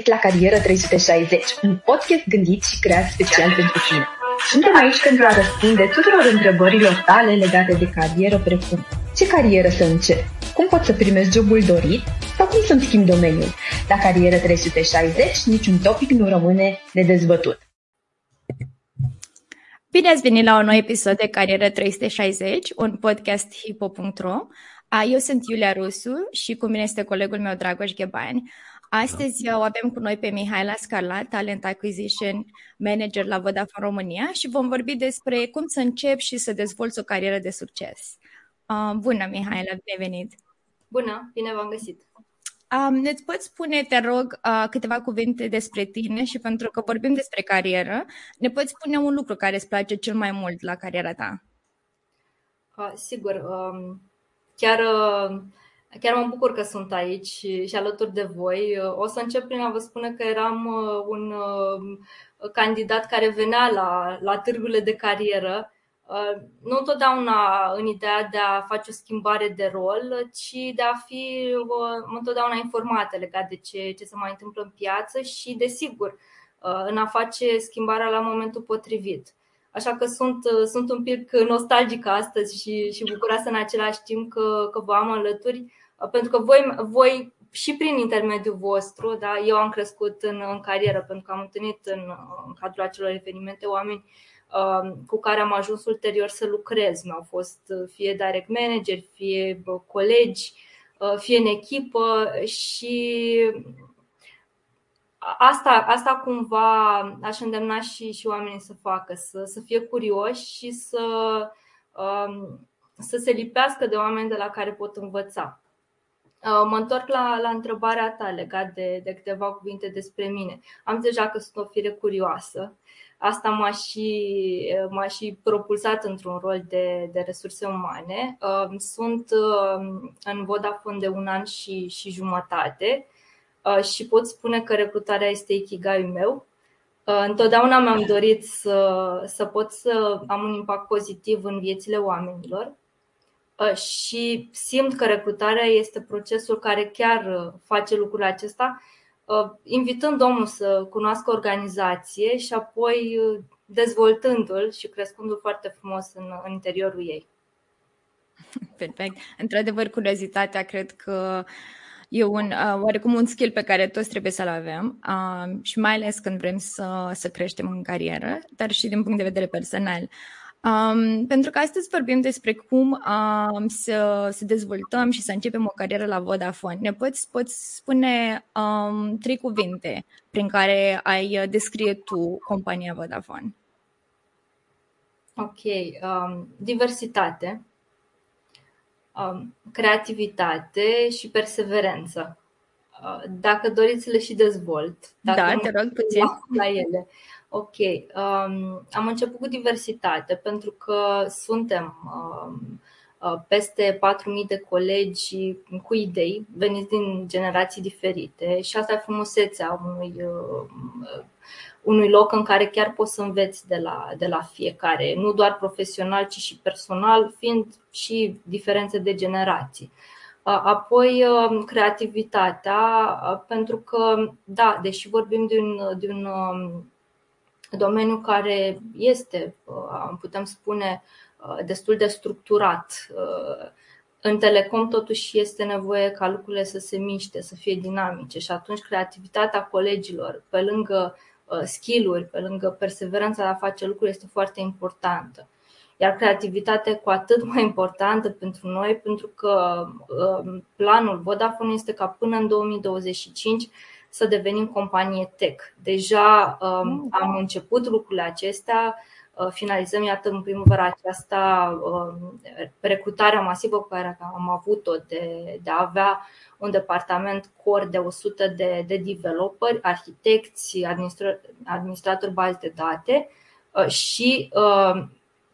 la Carieră 360, un podcast gândit și creat special pentru tine. Suntem aici pentru a răspunde tuturor întrebărilor tale legate de carieră, precum ce carieră să încep, cum pot să primesc jobul dorit sau cum să-mi schimb domeniul. La Carieră 360, niciun topic nu rămâne nedezbătut. Bine ați venit la un nou episod de Carieră 360, un podcast hipo.ro. Eu sunt Iulia Rusu și cu mine este colegul meu Dragoș Ghebani. Astăzi o avem cu noi pe Mihaela Scarla, Talent Acquisition Manager la Vodafone România și vom vorbi despre cum să încep și să dezvolți o carieră de succes. Uh, bună, Mihaela, bine venit! Bună, bine v-am găsit! Um, ne poți spune, te rog, uh, câteva cuvinte despre tine și pentru că vorbim despre carieră, ne poți spune un lucru care îți place cel mai mult la cariera ta? Uh, sigur, um, chiar uh, Chiar mă bucur că sunt aici și alături de voi. O să încep prin a vă spune că eram uh, un uh, candidat care venea la, la târgurile de carieră, uh, nu întotdeauna în ideea de a face o schimbare de rol, ci de a fi întotdeauna informată legat de ce, ce se mai întâmplă în piață și, desigur, în a face schimbarea la momentul potrivit. Așa că sunt, sunt un pic nostalgică astăzi și, și bucuroasă în același timp că, că vă am alături pentru că voi, voi și prin intermediul vostru, da, eu am crescut în, în carieră pentru că am întâlnit în, în cadrul acelor evenimente oameni uh, cu care am ajuns ulterior să lucrez. Mi-au fost uh, fie direct manager, fie colegi, uh, fie în echipă și asta, asta cumva aș îndemna și, și oamenii să facă, să, să fie curioși și să, um, să se lipească de oameni de la care pot învăța. Uh, mă întorc la, la întrebarea ta legat de, de câteva cuvinte despre mine. Am deja că sunt o fire curioasă. Asta m-a și, m-a și propulsat într-un rol de, de resurse umane. Uh, sunt uh, în Vodafone de un an și, și jumătate și pot spune că recrutarea este ikigai meu. Întotdeauna mi-am dorit să, să pot să am un impact pozitiv în viețile oamenilor Uh, și simt că recrutarea este procesul care chiar uh, face lucrul acesta, uh, invitând omul să cunoască organizație și apoi dezvoltându-l și crescându-l foarte frumos în, în interiorul ei. Perfect. Într-adevăr, curiozitatea cred că e un, uh, oarecum un skill pe care toți trebuie să-l avem uh, și mai ales când vrem să, să creștem în carieră, dar și din punct de vedere personal. Uh, Um, pentru că astăzi vorbim despre cum um, să, să dezvoltăm și să începem o carieră la Vodafone. Ne poți, poți spune um, trei cuvinte prin care ai descrie tu compania Vodafone? Ok. Um, diversitate, um, creativitate și perseverență. Uh, dacă doriți, le și dezvolt. Dacă da, te rog puțin. La ele. Ok. Um, am început cu diversitate pentru că suntem um, uh, peste 4.000 de colegi cu idei, veniți din generații diferite și asta e frumusețea unui, uh, unui loc în care chiar poți să înveți de la, de la fiecare, nu doar profesional, ci și personal, fiind și diferențe de generații. Uh, apoi, um, creativitatea, uh, pentru că, da, deși vorbim de un, de un um, domeniu care este, uh, putem spune, uh, destul de structurat. Uh, în telecom totuși este nevoie ca lucrurile să se miște, să fie dinamice și atunci creativitatea colegilor, pe lângă skill-uri, pe lângă perseverența de a face lucruri, este foarte importantă. Iar creativitatea cu atât mai importantă pentru noi, pentru că planul Vodafone este ca până în 2025 să devenim companie tech. Deja um, mm. am început lucrurile acestea, uh, finalizăm, iată, în primăvara aceasta um, recrutarea masivă pe care am avut-o de, de a avea un departament core de 100 de, de developeri, arhitecți, administra- administratori baze de date uh, și uh,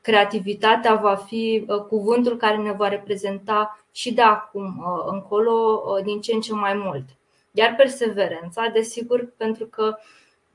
creativitatea va fi cuvântul care ne va reprezenta și de acum încolo din ce în ce mai mult. Iar perseverența, desigur, pentru că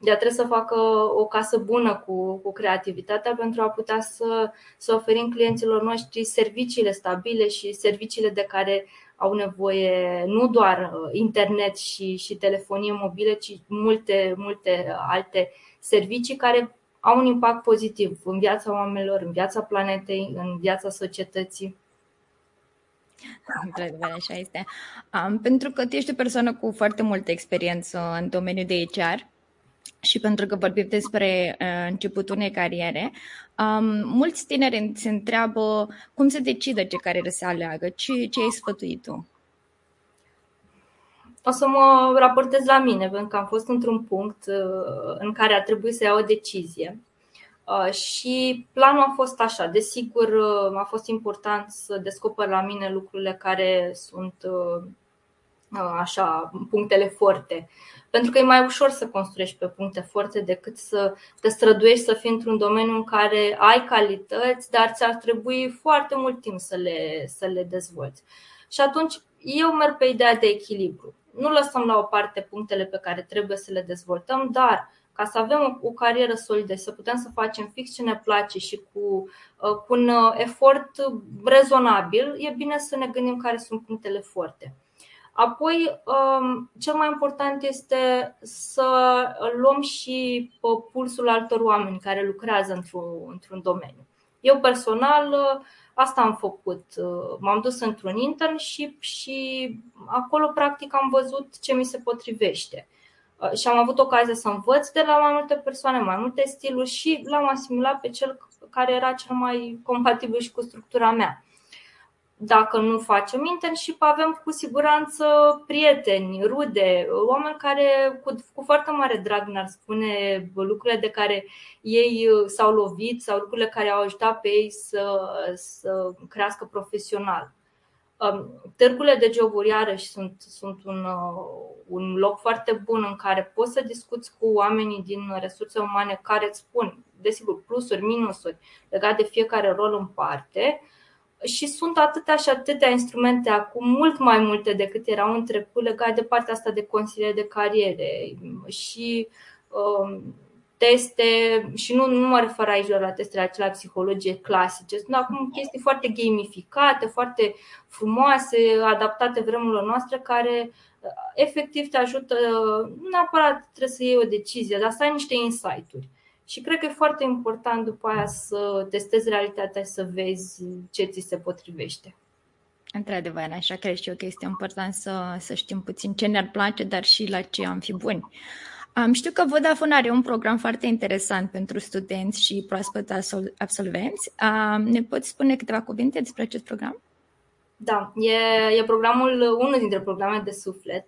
ea trebuie să facă o casă bună cu, cu creativitatea pentru a putea să, să oferim clienților noștri serviciile stabile și serviciile de care au nevoie nu doar internet și, și telefonie mobilă, ci multe, multe alte servicii care au un impact pozitiv în viața oamenilor, în viața planetei, în viața societății. Într-adevăr, așa este. Um, pentru că tu ești o persoană cu foarte multă experiență în domeniul de HR și pentru că vorbim despre uh, începutul unei cariere, um, mulți tineri se întreabă cum se decide ce carieră se aleagă, ce, ce ai sfătuit tu? O să mă raportez la mine, pentru că am fost într-un punct uh, în care a trebuit să iau o decizie. Uh, și planul a fost așa. Desigur, uh, a fost important să descoper la mine lucrurile care sunt așa, punctele forte. Pentru că e mai ușor să construiești pe puncte forte decât să te străduiești să fii într-un domeniu în care ai calități, dar ți-ar trebui foarte mult timp să le, să le dezvolți. Și atunci eu merg pe ideea de echilibru nu lăsăm la o parte punctele pe care trebuie să le dezvoltăm, dar ca să avem o, carieră solidă, să putem să facem fix ce ne place și cu, uh, cu un uh, efort rezonabil, e bine să ne gândim care sunt punctele forte. Apoi, um, cel mai important este să luăm și uh, pulsul altor oameni care lucrează într-un, într-un domeniu. Eu personal Asta am făcut. M-am dus într-un internship și acolo practic am văzut ce mi se potrivește. Și am avut ocazia să învăț de la mai multe persoane, mai multe stiluri și l-am asimilat pe cel care era cel mai compatibil și cu structura mea dacă nu facem internship, avem cu siguranță prieteni, rude, oameni care cu, cu foarte mare drag ne-ar spune lucrurile de care ei s-au lovit sau lucrurile care au ajutat pe ei să, să crească profesional. Um, târgurile de joburi iarăși sunt, sunt un, un loc foarte bun în care poți să discuți cu oamenii din resurse umane care îți spun, desigur, plusuri, minusuri legate de fiecare rol în parte. Și sunt atâtea și atâtea instrumente acum, mult mai multe decât erau în trecut, legate de partea asta de consiliere de cariere. Și um, teste, și nu, nu mă refer aici la testele acelea psihologie clasice, sunt acum chestii foarte gamificate, foarte frumoase, adaptate vremurilor noastre, care uh, efectiv te ajută, nu neapărat trebuie să iei o decizie, dar să ai niște insight-uri. Și cred că e foarte important după aia să testezi realitatea și să vezi ce ți se potrivește. Într-adevăr, așa cred și eu că este important să, să știm puțin ce ne-ar place, dar și la ce am fi buni. Um, știu că Vodafone are un program foarte interesant pentru studenți și proaspăt absolvenți. Um, ne poți spune câteva cuvinte despre acest program? Da, e, e programul, unul dintre programe de suflet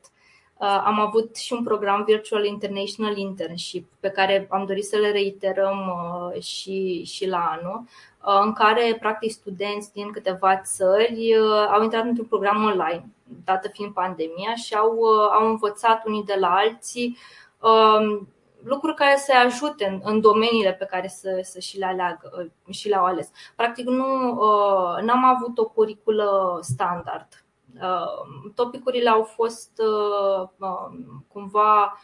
Uh, am avut și un program Virtual International Internship pe care am dorit să le reiterăm uh, și, și la anul, uh, în care practic studenți din câteva țări au intrat într-un program online, dată fiind pandemia, și au, au învățat unii de la alții um, lucruri care să ajute în, în domeniile pe care să, să și le aleagă și le-au ales. Practic, nu n-am avut o curiculă standard Uh, topicurile au fost uh, um, cumva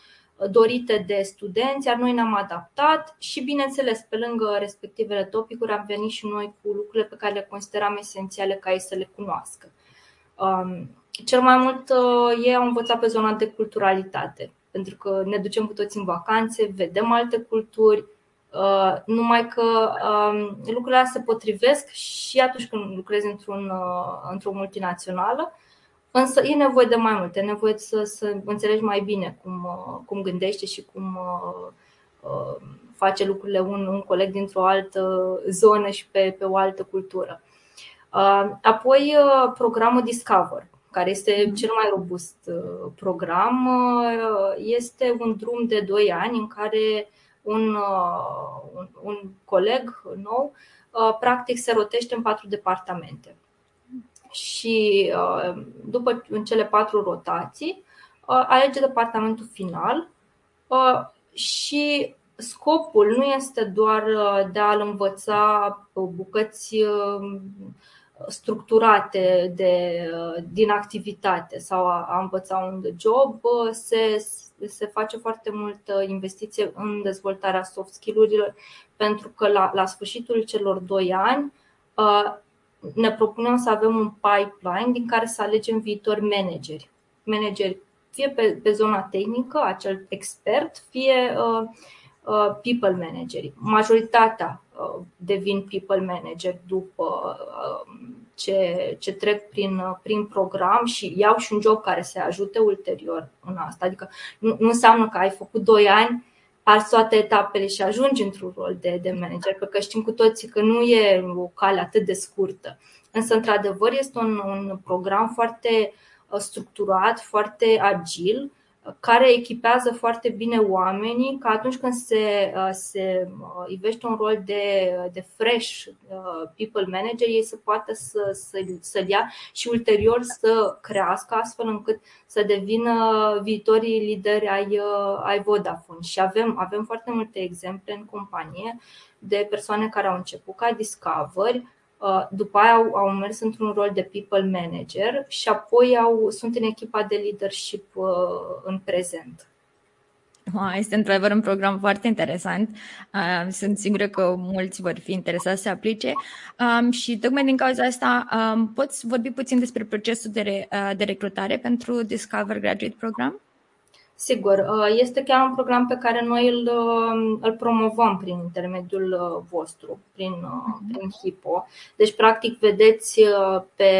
dorite de studenți, iar noi ne-am adaptat și, bineînțeles, pe lângă respectivele topicuri am venit și noi cu lucrurile pe care le consideram esențiale ca ei să le cunoască. Um, cel mai mult uh, ei au învățat pe zona de culturalitate, pentru că ne ducem cu toți în vacanțe, vedem alte culturi, numai că um, lucrurile se potrivesc și atunci când lucrezi într-un, într-o multinațională, Însă e nevoie de mai multe, e nevoie să, să înțelegi mai bine cum, uh, cum gândește și cum uh, uh, face lucrurile un, un coleg dintr-o altă zonă și pe, pe o altă cultură. Apoi, programul Discover, care este mhm. cel mai robust program, este un drum de 2 ani în care un, un, un coleg nou practic se rotește în patru departamente și uh, după în cele patru rotații uh, alege departamentul final uh, și scopul nu este doar de a-l învăța bucăți structurate de, din activitate sau a, a învăța un job, se, se face foarte multă investiție în dezvoltarea soft skill-urilor pentru că la, la sfârșitul celor doi ani ne propunem să avem un pipeline din care să alegem viitori manageri. Manageri fie pe, pe zona tehnică, acel expert, fie uh, uh, people manageri. Majoritatea uh, devin people manager după uh, ce, ce trec prin, uh, prin program și iau și un job care se ajute ulterior în asta. Adică nu, nu înseamnă că ai făcut 2 ani arzi toate etapele și ajungi într-un rol de, de manager, pentru că știm cu toții că nu e o cale atât de scurtă. Însă, într-adevăr, este un, un program foarte uh, structurat, foarte agil, care echipează foarte bine oamenii, că atunci când se, uh, se uh, ivește un rol de, de fresh people manager, ei să poată să, să, să ia și ulterior să crească astfel încât să devină viitorii lideri ai, ai Vodafone. Și avem, avem foarte multe exemple în companie de persoane care au început ca Discover, Uh, după aia au, au mers într-un rol de people manager și apoi au, sunt în echipa de leadership uh, în prezent. Este într-adevăr un program foarte interesant. Uh, sunt sigură că mulți vor fi interesați să aplice um, și tocmai din cauza asta um, poți vorbi puțin despre procesul de, de recrutare pentru Discover Graduate Program? Sigur, uh, este chiar un program pe care noi îl, uh, îl promovăm prin intermediul uh, vostru, prin, mhm. prin HIPO. Deci, practic, vedeți pe,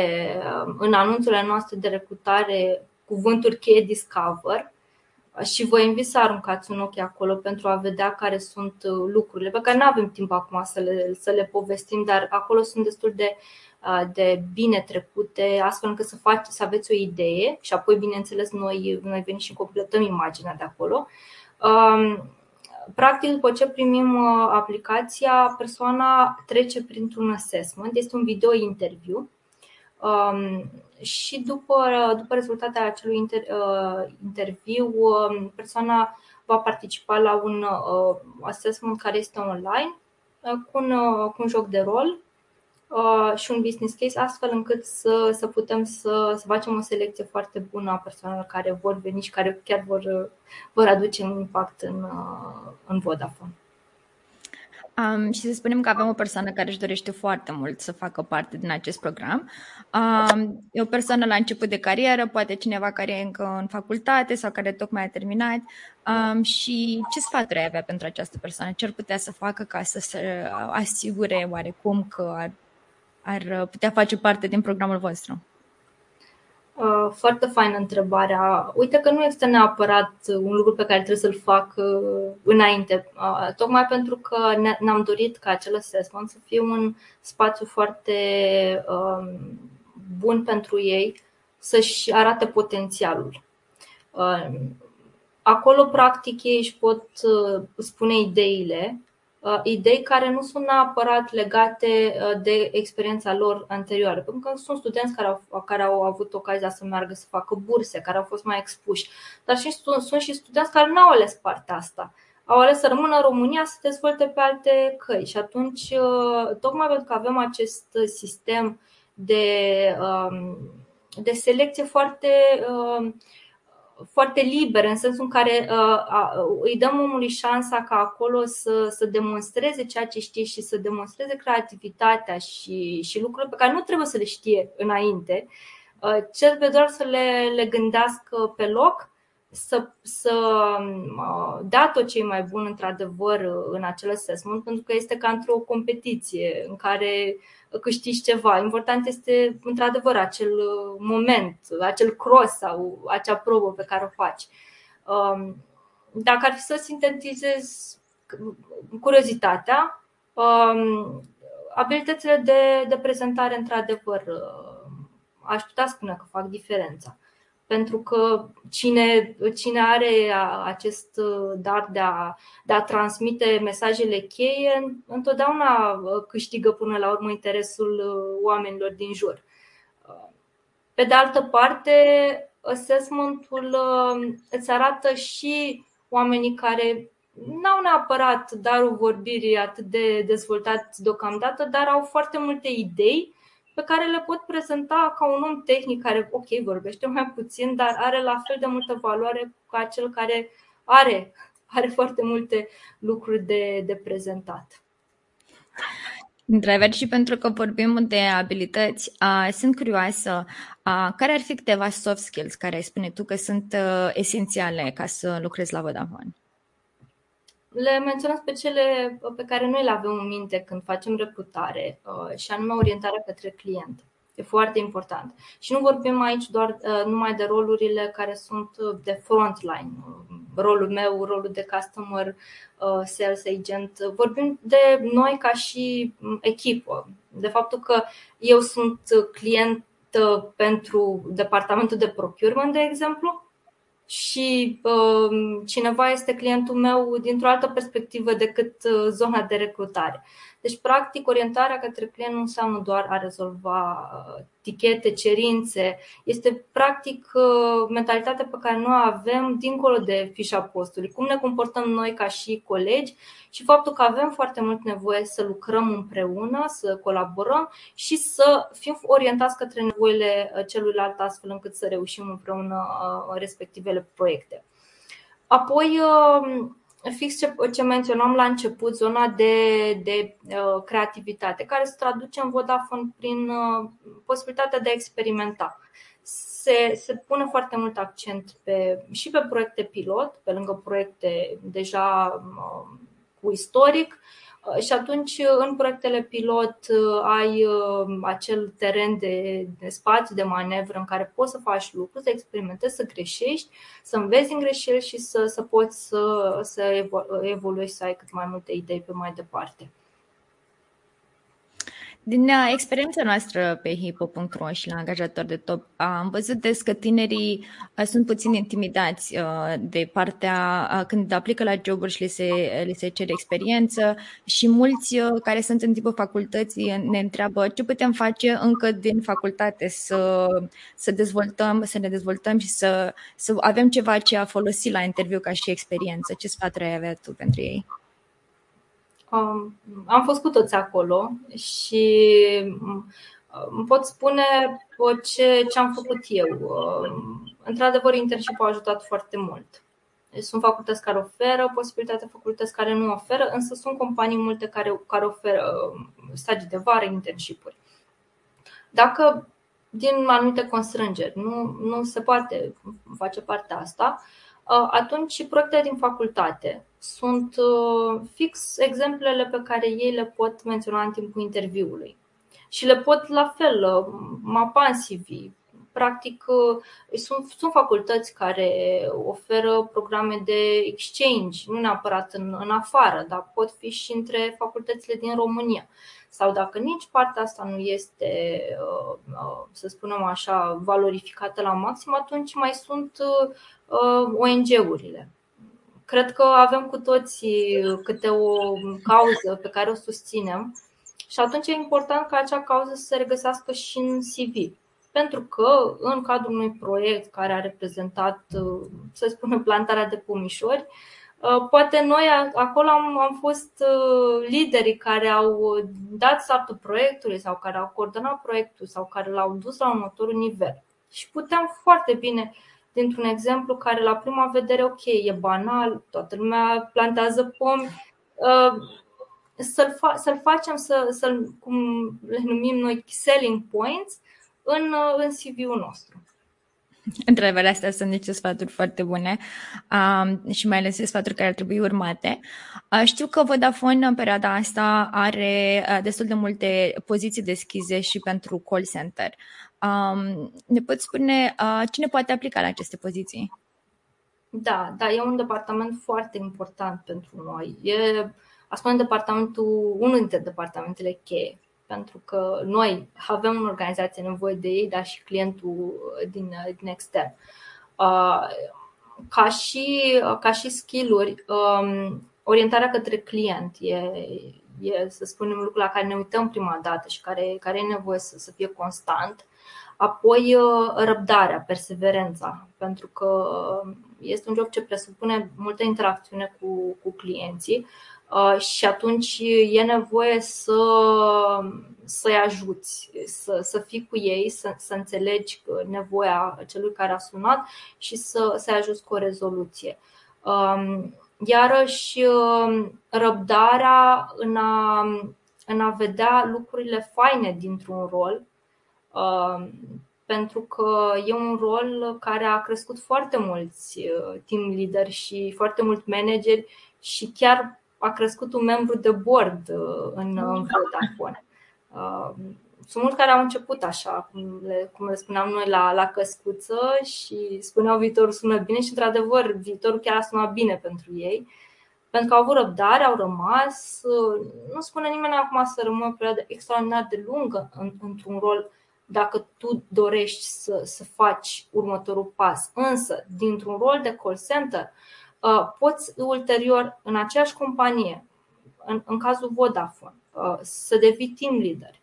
în anunțurile noastre de recrutare cuvânturi cheie Discover și vă invit să aruncați un ochi acolo pentru a vedea care sunt lucrurile pe care nu avem timp acum să le, să le povestim, dar acolo sunt destul de uh, de bine trecute, astfel încât să, faci, să aveți o idee și apoi, bineînțeles, noi, noi venim și completăm imaginea de acolo. Practic, după ce primim aplicația, persoana trece printr-un assessment, este un video interviu și după, după rezultatele acelui inter, interviu, persoana va participa la un assessment care este online cu un, cu un joc de rol Uh, și un business case, astfel încât să, să putem să, să facem o selecție foarte bună a persoanelor care vor veni și care chiar vor, vor aduce un impact în, uh, în Vodafone. Um, și să spunem că avem o persoană care își dorește foarte mult să facă parte din acest program. Um, e o persoană la început de carieră, poate cineva care e încă în facultate sau care tocmai a terminat. Um, și ce sfaturi ai avea pentru această persoană? Ce ar putea să facă ca să se asigure oarecum că ar ar putea face parte din programul vostru? Uh, foarte faină întrebarea. Uite că nu este neapărat un lucru pe care trebuie să-l fac uh, înainte, uh, tocmai pentru că ne-am dorit ca acel assessment să fie un spațiu foarte um, bun pentru ei să-și arate potențialul. Acolo, practic, ei își pot spune ideile Uh, idei care nu sunt neapărat legate uh, de experiența lor anterioară. Pentru că sunt studenți care au, care au avut ocazia să meargă să facă burse, care au fost mai expuși, dar și sunt și studenți care nu au ales partea asta. Au ales să rămână în România să dezvolte pe alte căi. Și atunci, uh, tocmai pentru că avem acest sistem de, um, de selecție foarte foarte liber, în sensul în care uh, îi dăm omului șansa ca acolo să, să demonstreze ceea ce știe și să demonstreze creativitatea și, și lucrurile pe care nu trebuie să le știe înainte, uh, trebuie doar să le, le gândească pe loc, să, să uh, dea tot ce e mai bun într-adevăr în acel assessment, pentru că este ca într-o competiție în care uh, câștigi ceva. Important este, într-adevăr, acel uh, moment, acel cross sau acea probă pe care o faci. Um, dacă ar fi să sintetizez curiozitatea, um, abilitățile de, de prezentare, într-adevăr, uh, aș putea spune că fac diferența pentru că cine, cine are acest uh, dar de a, de a transmite mesajele cheie, întotdeauna uh, câștigă până la urmă interesul uh, oamenilor din jur. Pe de altă parte, assessmentul îți arată și oamenii care n-au neapărat darul vorbirii atât de dezvoltat deocamdată, dar au foarte multe idei pe care le pot prezenta ca un om tehnic care, ok, vorbește mai puțin, dar are la fel de multă valoare ca cel care are, are foarte multe lucruri de, de prezentat. Într-adevăr, și pentru că vorbim de abilități, uh, sunt curioasă, uh, care ar fi câteva soft skills care ai spune tu că sunt uh, esențiale ca să lucrezi la Vodafone? Le menționez pe cele pe care noi le avem în minte când facem recrutare uh, și anume orientarea către client. E foarte important. Și nu vorbim aici doar uh, numai de rolurile care sunt uh, de frontline, rolul meu, rolul de customer sales agent. Vorbim de noi ca și mm, echipă, de faptul că eu sunt client pentru departamentul de procurement, de exemplu, și uh, cineva este clientul meu dintr-o altă perspectivă decât uh, zona de recrutare. Deci, practic, orientarea către client nu înseamnă doar a rezolva uh, tichete, cerințe. Este, practic, uh, mentalitatea pe care noi avem dincolo de fișa postului. Cum ne comportăm noi ca și colegi și faptul că avem foarte mult nevoie să lucrăm împreună, să colaborăm și să fim orientați către nevoile uh, celuilalt astfel încât să reușim împreună respectivele proiecte. Apoi, fix ce, ce menționam la început, zona de, de uh, creativitate, care se traduce în Vodafone prin uh, posibilitatea de a experimenta. Se, se pune foarte mult accent pe, și pe proiecte pilot, pe lângă proiecte deja uh, cu istoric, Uh, și atunci, uh, în proiectele pilot, uh, ai acel teren de, de spațiu, de manevră în care poți să faci lucruri, să experimentezi, să greșești, să înveți din greșeli și să, să poți să, să evoluezi, să ai cât mai multe idei pe mai departe. Din uh, experiența noastră pe hipo.ro și la angajator de top, am văzut des că tinerii uh, sunt puțin intimidați uh, de partea când aplică la joburi și le se, le se cere experiență și mulți care sunt în timpul facultății ne întreabă ce putem face încă din facultate să, să dezvoltăm, să ne dezvoltăm și să, să avem ceva ce a folosit la interviu ca și experiență. Ce sfaturi ai avea tu pentru ei? Um, am fost cu toți acolo și um, pot spune ce, ce am făcut eu. Um, într-adevăr, internship a ajutat foarte mult. Sunt facultăți care oferă posibilitatea, facultăți care nu oferă, însă sunt companii multe care, care oferă stagii de vară, internship-uri. Dacă din anumite constrângeri nu, nu se poate face partea asta, uh, atunci proiectele din facultate sunt uh, fix exemplele pe care ei le pot menționa în timpul interviului. Și le pot la fel uh, mapa în CV. Practic, uh, sunt, sunt facultăți care oferă programe de exchange, nu neapărat în, în afară, dar pot fi și între facultățile din România. Sau dacă nici partea asta nu este, să spunem așa, valorificată la maxim, atunci mai sunt ONG-urile Cred că avem cu toții câte o cauză pe care o susținem și atunci e important ca acea cauză să se regăsească și în CV. Pentru că în cadrul unui proiect care a reprezentat, să spunem, plantarea de pomișori, poate noi acolo am, am fost liderii care au dat startul proiectului sau care au coordonat proiectul sau care l-au dus la următorul nivel. Și puteam foarte bine dintr-un exemplu care la prima vedere, ok, e banal, toată lumea plantează pomi, uh, să-l, fa- să-l facem, să, să cum le numim noi, selling points în, uh, în CV-ul nostru. Întrebările astea sunt niște sfaturi foarte bune um, și mai ales sfaturi care ar trebui urmate. Uh, știu că Vodafone în perioada asta are uh, destul de multe poziții deschise și pentru call center. Um, ne poți spune uh, cine poate aplica la aceste poziții? Da, da, e un departament foarte important pentru noi. E, spune, departamentul, unul dintre departamentele cheie, pentru că noi avem în organizație nevoie de ei, dar și clientul din, din extern. Uh, ca și, ca și skill-uri, um, orientarea către client e, e, să spunem, lucrul la care ne uităm prima dată și care, care e nevoie să, să fie constant. Apoi uh, răbdarea, perseverența, pentru că este un job ce presupune multă interacțiune cu, cu clienții uh, și atunci e nevoie să, să-i ajuți, să, să fii cu ei, să, să înțelegi nevoia celui care a sunat și să, să-i ajuți cu o rezoluție. Um, iarăși, um, răbdarea în a în a vedea lucrurile faine dintr-un rol, uh, pentru că e un rol care a crescut foarte mulți uh, team leader și foarte mulți manageri și chiar a crescut un membru de board în, în Vodafone. Sunt mulți care au început așa, cum le, cum le spuneam noi, la, la căscuță și spuneau viitorul sună bine și, într-adevăr, viitorul chiar a sunat bine pentru ei. Pentru că au avut răbdare, au rămas. Nu spune nimeni acum să rămână o perioadă extraordinar de lungă în, într-un rol dacă tu dorești să, să faci următorul pas. Însă, dintr-un rol de call center, uh, poți ulterior, în aceeași companie, în, în cazul Vodafone, uh, să devii team leader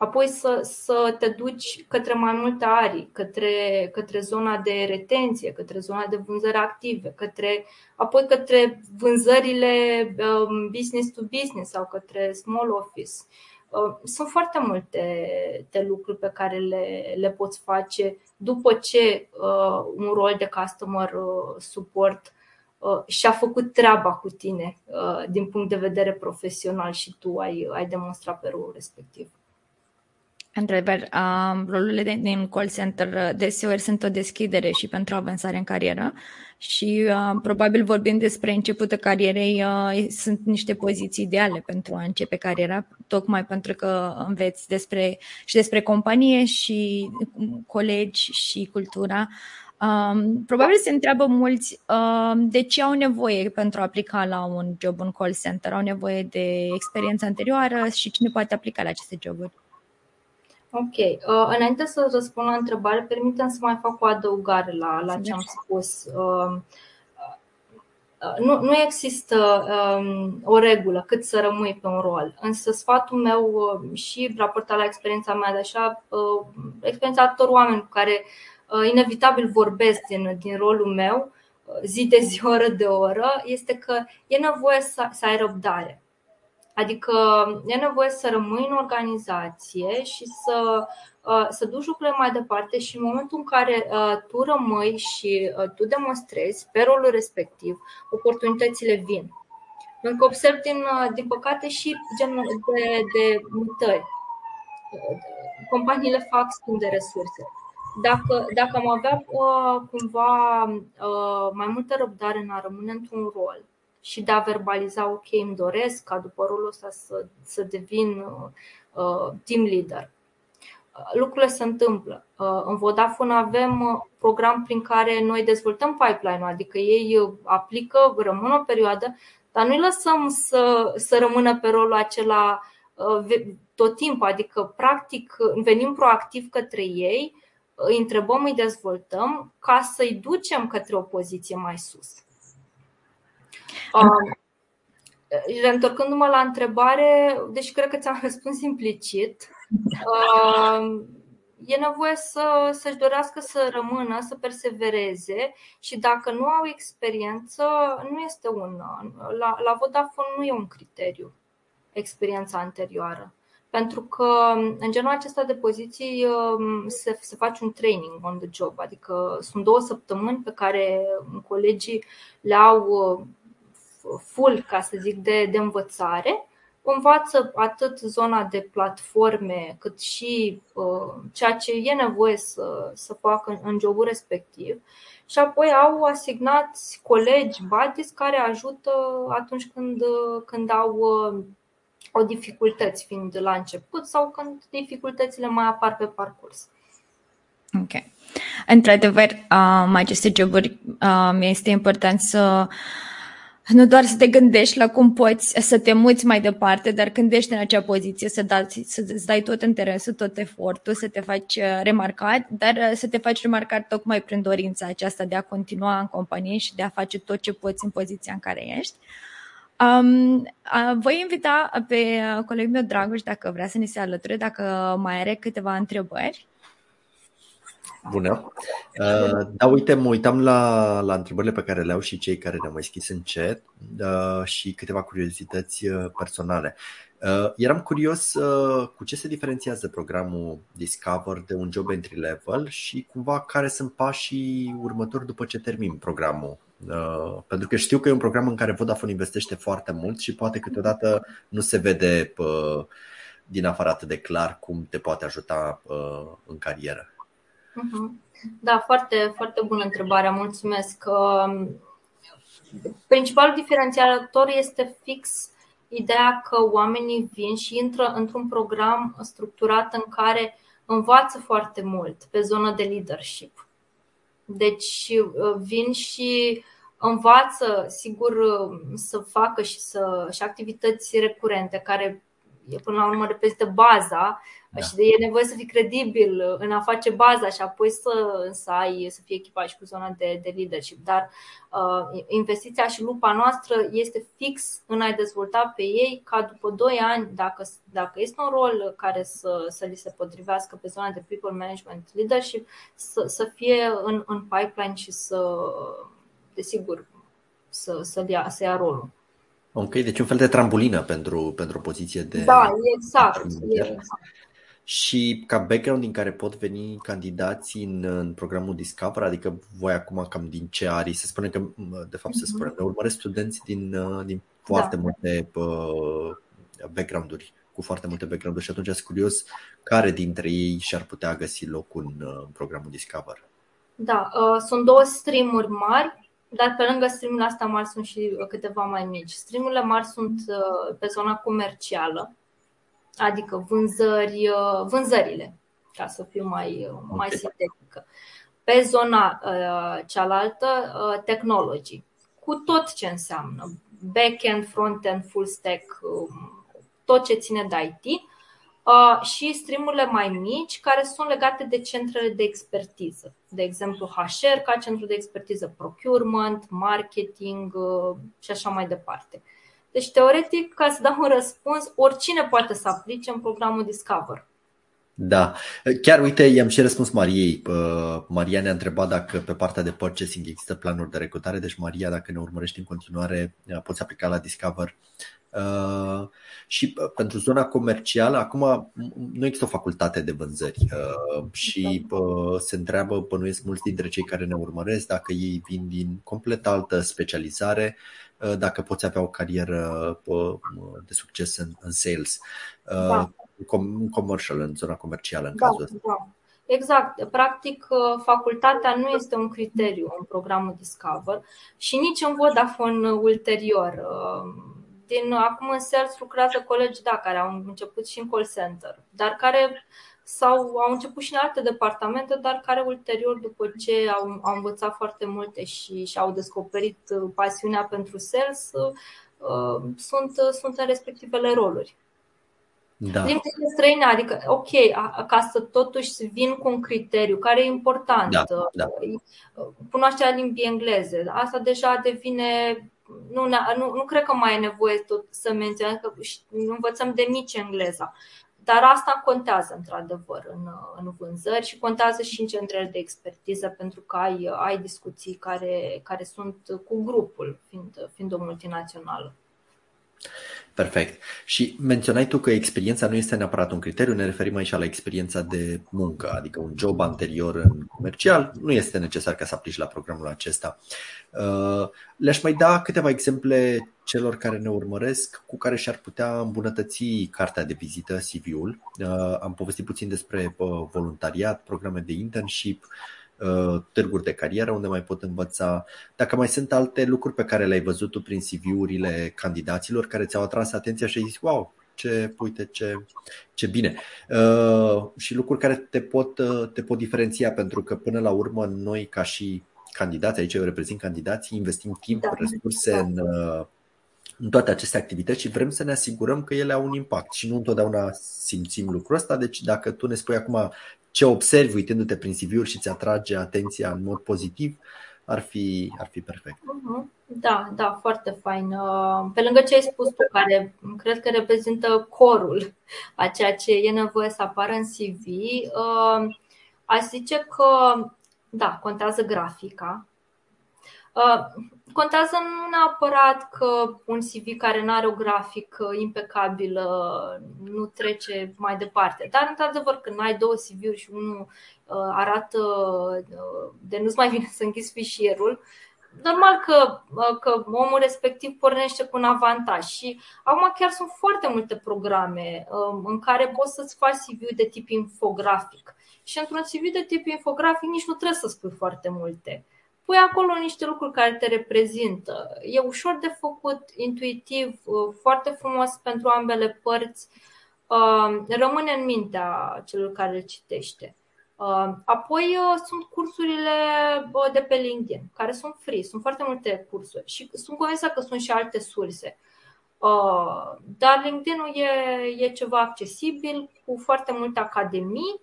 apoi să, să te duci către mai multe arii, către, către zona de retenție, către zona de vânzări active, către, apoi către vânzările um, business to business sau către small office. Uh, sunt foarte multe de lucruri pe care le, le poți face după ce uh, un rol de customer uh, support uh, și-a făcut treaba cu tine uh, din punct de vedere profesional și tu ai, ai demonstrat pe rolul respectiv. Într-adevăr, um, rolurile din call center uh, deseori sunt o deschidere și pentru avansare în carieră și uh, probabil vorbim despre începutul carierei, uh, sunt niște poziții ideale pentru a începe cariera, tocmai pentru că înveți despre, și despre companie și colegi și cultura. Um, probabil se întreabă mulți um, de ce au nevoie pentru a aplica la un job în call center, au nevoie de experiență anterioară și cine poate aplica la aceste joburi. Ok. Uh, înainte să răspund la întrebare, permitem să mai fac o adăugare la, la ce am spus. Uh, uh, nu, nu există um, o regulă cât să rămâi pe un rol, însă sfatul meu uh, și raportat la experiența mea, de așa, uh, experiența altor oameni cu care uh, inevitabil vorbesc din, din rolul meu, uh, zi de zi, oră de oră, este că e nevoie să, să ai răbdare. Adică e nevoie să rămâi în organizație și să, uh, să duci lucrurile mai departe și în momentul în care uh, tu rămâi și uh, tu demonstrezi pe rolul respectiv, oportunitățile vin. Pentru că observ din, din păcate și genul de, de mutări. Companiile fac schimb de resurse. Dacă, dacă am avea uh, cumva uh, mai multă răbdare în a rămâne într-un rol, și de a verbaliza, ok, îmi doresc ca după rolul ăsta să, să devin uh, team leader. Lucrurile se întâmplă. Uh, în Vodafone avem uh, program prin care noi dezvoltăm pipeline-ul, adică ei uh, aplică, rămân o perioadă, dar nu-i lăsăm să, să rămână pe rolul acela uh, tot timpul, adică practic venim proactiv către ei, îi întrebăm, îi dezvoltăm ca să-i ducem către o poziție mai sus. Um, Reîntorcându-mă la întrebare, deci cred că ți-am răspuns implicit. Uh, e nevoie să, să-și dorească să rămână, să persevereze și dacă nu au experiență, nu este un. La, la Vodafone nu e un criteriu experiența anterioară. Pentru că în genul acesta de poziții um, se, se face un training on the job, adică sunt două săptămâni pe care colegii le au full, ca să zic, de, de învățare. Învață atât zona de platforme, cât și uh, ceea ce e nevoie să, să facă în, în jobul respectiv. Și apoi au asignați colegi, buddies, care ajută atunci când, când au uh, o dificultăți fiind la început sau când dificultățile mai apar pe parcurs. Ok. Într-adevăr, um, aceste joburi um, este important să nu doar să te gândești la cum poți să te muți mai departe, dar când ești în acea poziție să, dați, să îți dai tot interesul, tot efortul, să te faci uh, remarcat, dar uh, să te faci remarcat tocmai prin dorința aceasta de a continua în companie și de a face tot ce poți în poziția în care ești. Um, uh, voi invita pe uh, colegul meu Dragoș dacă vrea să ne se alăture, dacă mai are câteva întrebări. Bună. Uh, da, uite, mă uitam la, la întrebările pe care le au și cei care ne-au mai scris în chat uh, și câteva curiozități uh, personale. Uh, eram curios uh, cu ce se diferențiază programul Discover de un job entry level și cumva care sunt pașii următori după ce termin programul Uh, pentru că știu că e un program în care Vodafone investește foarte mult și poate câteodată nu se vede uh, din afară atât de clar cum te poate ajuta uh, în carieră. Mhm. Da, foarte, foarte bună întrebare, mulțumesc. Um, principalul diferențiator este fix ideea că oamenii vin și intră într-un program structurat în care învață foarte mult pe zona de leadership. Deci uh, vin și învață, sigur, uh, să facă și, să, și activități recurente care până la urmă reprezintă baza da. și de e nevoie să fii credibil în a face baza și apoi să, să ai să fie echipat și cu zona de, de leadership. Dar uh, investiția și lupa noastră este fix în a dezvolta pe ei ca după 2 ani, dacă, dacă este un rol care să, să li se potrivească pe zona de people management leadership, să, să fie în, în pipeline și să, desigur, să, să, ia, să ia rolul. Ok, deci un fel de trambulină pentru, pentru o poziție de. Da, exact. exact. Și ca background din care pot veni candidații în, în programul Discover, adică voi acum cam din ce arii, se spune că, de fapt se spune, că urmăresc studenți din, din foarte da. multe uh, background-uri, cu foarte multe background-uri și atunci sunt curios care dintre ei și-ar putea găsi locul în, în programul Discover. Da, uh, sunt două streamuri mari dar pe lângă streamurile astea mari sunt și câteva mai mici. Streamurile mari sunt uh, pe zona comercială, adică vânzări, uh, vânzările, ca să fiu mai, uh, mai sintetică. Pe zona cealaltă, tehnologii, cu tot ce înseamnă back-end, front-end, full stack, um, tot ce ține de IT Uh, și streamurile mai mici care sunt legate de centrele de expertiză. De exemplu, HR ca centru de expertiză, procurement, marketing uh, și așa mai departe. Deci, teoretic, ca să dau un răspuns, oricine poate să aplice în programul Discover. Da, chiar uite, i-am și răspuns Mariei. Maria ne-a întrebat dacă pe partea de purchasing există planuri de recrutare, deci Maria, dacă ne urmărești în continuare, poți aplica la Discover Uh, și uh, pentru zona comercială, acum nu există o facultate de vânzări uh, și se întreabă, bănuiesc mulți dintre cei care ne urmăresc, dacă ei vin din complet altă specializare, dacă poți avea o carieră de succes în, în sales, da. în commercial, în zona comercială în da, cazul ăsta. Da. Exact. Practic, facultatea nu este un criteriu în programul Discover și nici în Vodafone ulterior din acum în sales lucrează colegi, da, care au început și în call center, dar care sau au început și în alte departamente, dar care ulterior, după ce au, au învățat foarte multe și, și au descoperit uh, pasiunea pentru sales, uh, sunt, uh, sunt în respectivele roluri. Da. Limbile străine, adică, ok, ca să totuși vin cu un criteriu care e important, da, da. cunoașterea limbii engleze, asta deja devine nu, nu, nu cred că mai e nevoie tot să menționez că învățăm de mici engleza. Dar asta contează într-adevăr în, în vânzări și contează și în centrele de expertiză pentru că ai, ai discuții care, care sunt cu grupul, fiind, fiind o multinațională. Perfect. Și menționai tu că experiența nu este neapărat un criteriu, ne referim aici la experiența de muncă, adică un job anterior în comercial, nu este necesar ca să aplici la programul acesta. Uh, le-aș mai da câteva exemple celor care ne urmăresc cu care și-ar putea îmbunătăți cartea de vizită, CV-ul. Uh, am povestit puțin despre uh, voluntariat, programe de internship, Uh, târguri de carieră unde mai pot învăța. Dacă mai sunt alte lucruri pe care le-ai văzut tu prin CV-urile candidaților care ți-au atras atenția și ai zis, wow, ce, uite ce, ce bine. Uh, și lucruri care te pot, uh, te pot diferenția pentru că până la urmă noi ca și candidați, aici eu reprezint candidații, investim timp, da. resurse în, uh, în toate aceste activități și vrem să ne asigurăm că ele au un impact și nu întotdeauna simțim lucrul ăsta. Deci dacă tu ne spui acum ce observi uitându-te prin CV-uri și ți atrage atenția în mod pozitiv, ar fi, ar fi perfect. Mhm. Da, da, foarte fain. Uh, pe lângă ce ai spus tu, care cred că reprezintă corul a ceea ce e nevoie să apară în CV, uh, aș zice că, da, contează grafica. Uh, contează nu neapărat că un CV care nu are o grafică impecabilă nu trece mai departe, dar într-adevăr când ai două CV-uri și unul uh, arată uh, de nu-ți mai vine să închizi fișierul, normal că, că omul respectiv pornește cu un avantaj și acum chiar sunt foarte multe programe um, în care poți să-ți faci CV de tip infografic. Și într-un CV de tip infografic nici nu trebuie să spui foarte multe. Pui acolo niște lucruri care te reprezintă. E ușor de făcut, intuitiv, uh, foarte frumos pentru ambele părți. Um, rămâne în mintea celor care îl citește. Uh, apoi uh, sunt cursurile de pe LinkedIn, care sunt free, sunt foarte multe cursuri și sunt convinsă că sunt și alte surse. Uh, dar LinkedIn-ul e, e ceva accesibil, cu foarte multe academii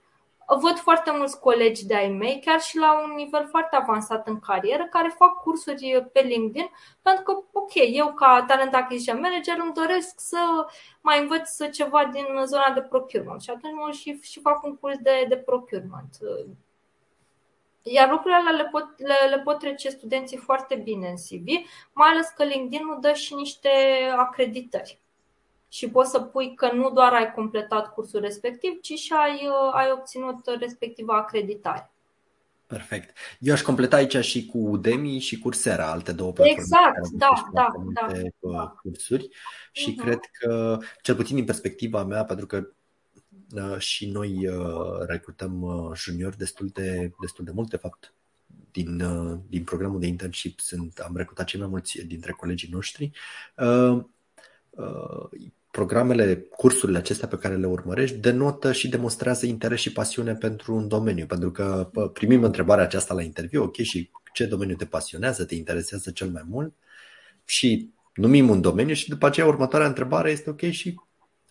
Văd foarte mulți colegi de-ai mei, chiar și la un nivel foarte avansat în carieră, care fac cursuri pe LinkedIn, pentru că, ok, eu ca talent acquisition manager îmi doresc să mai învăț ceva din zona de procurement și atunci mă și, și fac un curs de, de procurement. Iar lucrurile le pot, le, le pot trece studenții foarte bine în CV, mai ales că LinkedIn nu dă și niște acreditări și poți să pui că nu doar ai completat cursul respectiv, ci și ai, uh, ai obținut respectiva acreditare. Perfect. Eu aș completa aici și cu Udemy și Coursera, alte două platforme. Exact, da, da, da, uh, da. Cursuri și uh-huh. cred că, cel puțin din perspectiva mea, pentru că uh, și noi uh, recrutăm uh, juniori destul de, destul de mult, de fapt, din, uh, din programul de internship sunt, am recrutat cei mai mulți dintre colegii noștri. Uh, uh, programele, cursurile acestea pe care le urmărești denotă și demonstrează interes și pasiune pentru un domeniu, pentru că primim întrebarea aceasta la interviu, ok, și ce domeniu te pasionează, te interesează cel mai mult și numim un domeniu și după aceea următoarea întrebare este ok și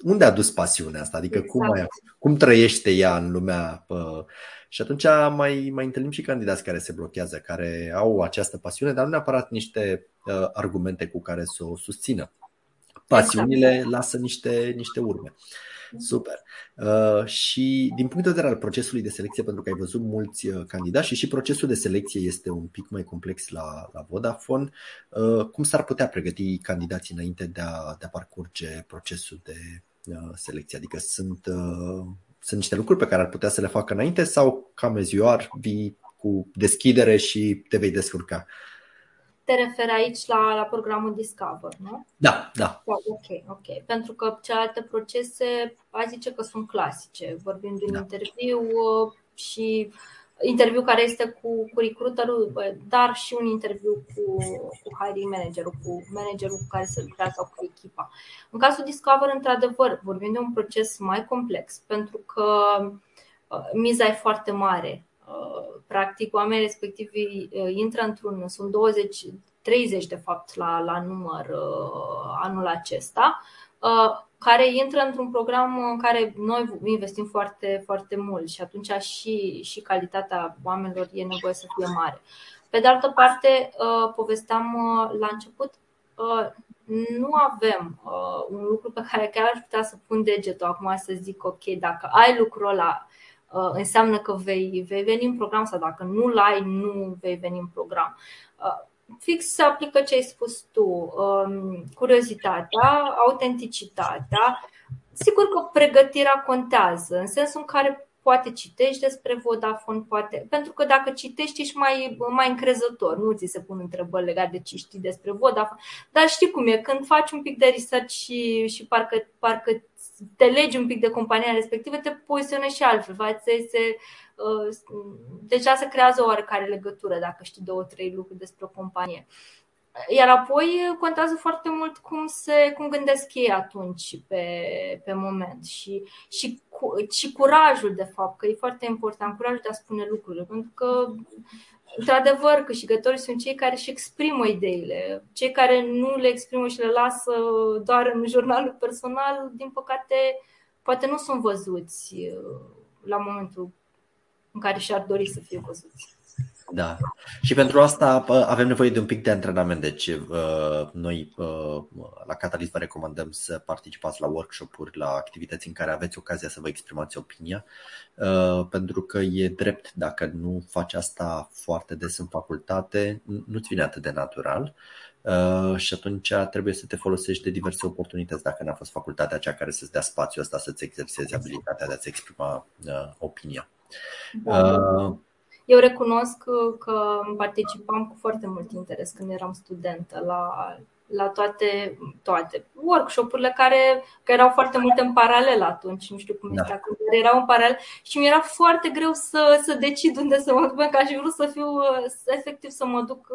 unde a dus pasiunea asta? Adică exact. cum, mai, cum trăiește ea în lumea pă... și atunci mai, mai întâlnim și candidați care se blochează, care au această pasiune, dar nu neapărat niște uh, argumente cu care să o susțină pasiunile exact. lasă niște, niște urme. Super. Uh, și din punct de vedere al procesului de selecție, pentru că ai văzut mulți uh, candidați și și procesul de selecție este un pic mai complex la, la Vodafone, uh, cum s-ar putea pregăti candidații înainte de a, de a parcurge procesul de uh, selecție? Adică sunt, uh, sunt niște lucruri pe care ar putea să le facă înainte sau ca mezioar vii cu deschidere și te vei descurca? Uh, te referi aici la, la programul Discover, nu? Da, da. da ok, ok. Pentru că celelalte procese, a zice că sunt clasice. Vorbim de un da. interviu uh, și interviu care este cu, cu recruiterul, dar și un interviu cu, cu hiring managerul, cu managerul cu care se lucrează sau cu echipa. În cazul Discover, într-adevăr, vorbim de un proces mai complex, pentru că uh, miza e foarte mare Uh, practic, oamenii respectivi uh, intră într-un, sunt 20, 30 de fapt la, la număr uh, anul acesta, care intră într-un program în care noi investim foarte, foarte mult și atunci și, și calitatea oamenilor e nevoie să fie mare. Pe de altă parte, povesteam la început, nu avem un lucru pe care chiar aș putea să pun degetul acum să zic ok, dacă ai lucrul ăla Uh, înseamnă că vei, vei veni în program sau dacă nu-l ai, nu vei veni în program. Uh, fix se aplică ce ai spus tu, um, curiozitatea, autenticitatea. Sigur că pregătirea contează, în sensul în care poate citești despre Vodafone, poate, pentru că dacă citești ești mai, mai încrezător, nu ți se pun întrebări legate de ce știi despre Vodafone, dar știi cum e, când faci un pic de research și, și parcă, parcă te legi un pic de compania respectivă, te poziționezi și altfel. Se, se, uh, deja se creează o oarecare legătură dacă știi două, trei lucruri despre o companie. Iar apoi contează foarte mult cum, se, cum gândesc ei atunci pe, pe moment și, și, și curajul, de fapt, că e foarte important, curajul de a spune lucrurile, pentru că Într-adevăr, câștigătorii sunt cei care își exprimă ideile. Cei care nu le exprimă și le lasă doar în jurnalul personal, din păcate, poate nu sunt văzuți uh, la momentul în care și-ar dori să fie văzuți. Da. Și pentru asta avem nevoie de un pic de antrenament. Deci uh, noi uh, la Catalyst vă recomandăm să participați la workshop-uri, la activități în care aveți ocazia să vă exprimați opinia, uh, pentru că e drept dacă nu faci asta foarte des în facultate, nu-ți vine atât de natural. Uh, și atunci trebuie să te folosești de diverse oportunități dacă n-a fost facultatea cea care să-ți dea spațiul ăsta să-ți exersezi abilitatea de a-ți exprima uh, opinia. Da. Uh, eu recunosc că participam cu foarte mult interes când eram studentă la la toate, toate workshop-urile care, care erau foarte multe în paralel atunci, nu știu cum da. este acum, dar erau în paralel și mi era foarte greu să, să decid unde să mă duc, pentru că aș vrut să fiu, să, efectiv să mă duc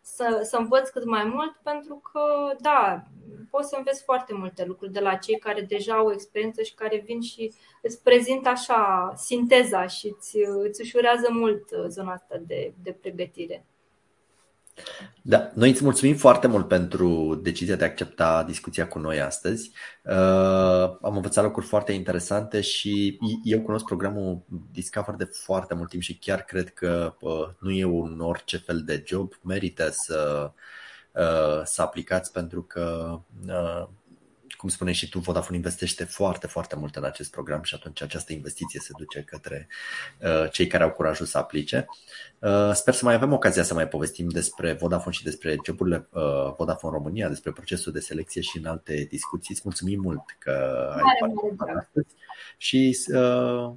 să, să învăț cât mai mult, pentru că, da, poți să înveți foarte multe lucruri de la cei care deja au experiență și care vin și îți prezintă așa sinteza și îți, îți ușurează mult zona asta de, de pregătire. Da, noi îți mulțumim foarte mult pentru decizia de a accepta discuția cu noi astăzi. Uh, am învățat lucruri foarte interesante și eu cunosc programul Discover de foarte mult timp și chiar cred că uh, nu e un orice fel de job, merită să, uh, să aplicați pentru că uh, cum spuneai și tu, Vodafone investește foarte, foarte mult în acest program și atunci această investiție se duce către uh, cei care au curajul să aplice. Uh, sper să mai avem ocazia să mai povestim despre Vodafone și despre joburile uh, Vodafone România, despre procesul de selecție și în alte discuții. Îți mulțumim mult că ai participat astăzi și uh,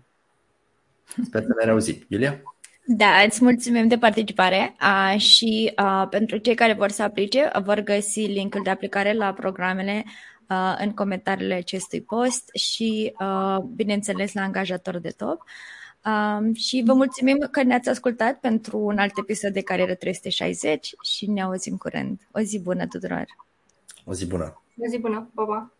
sper să ne reauzim. Iulia? Da, îți mulțumim de participare uh, și uh, pentru cei care vor să aplice, vor găsi linkul de aplicare la programele uh, în comentariile acestui post și, uh, bineînțeles, la angajator de top. Um, și vă mulțumim că ne-ați ascultat pentru un alt episod de Carieră 360 și ne auzim curând. O zi bună tuturor! O zi bună! O zi bună! Pa, pa!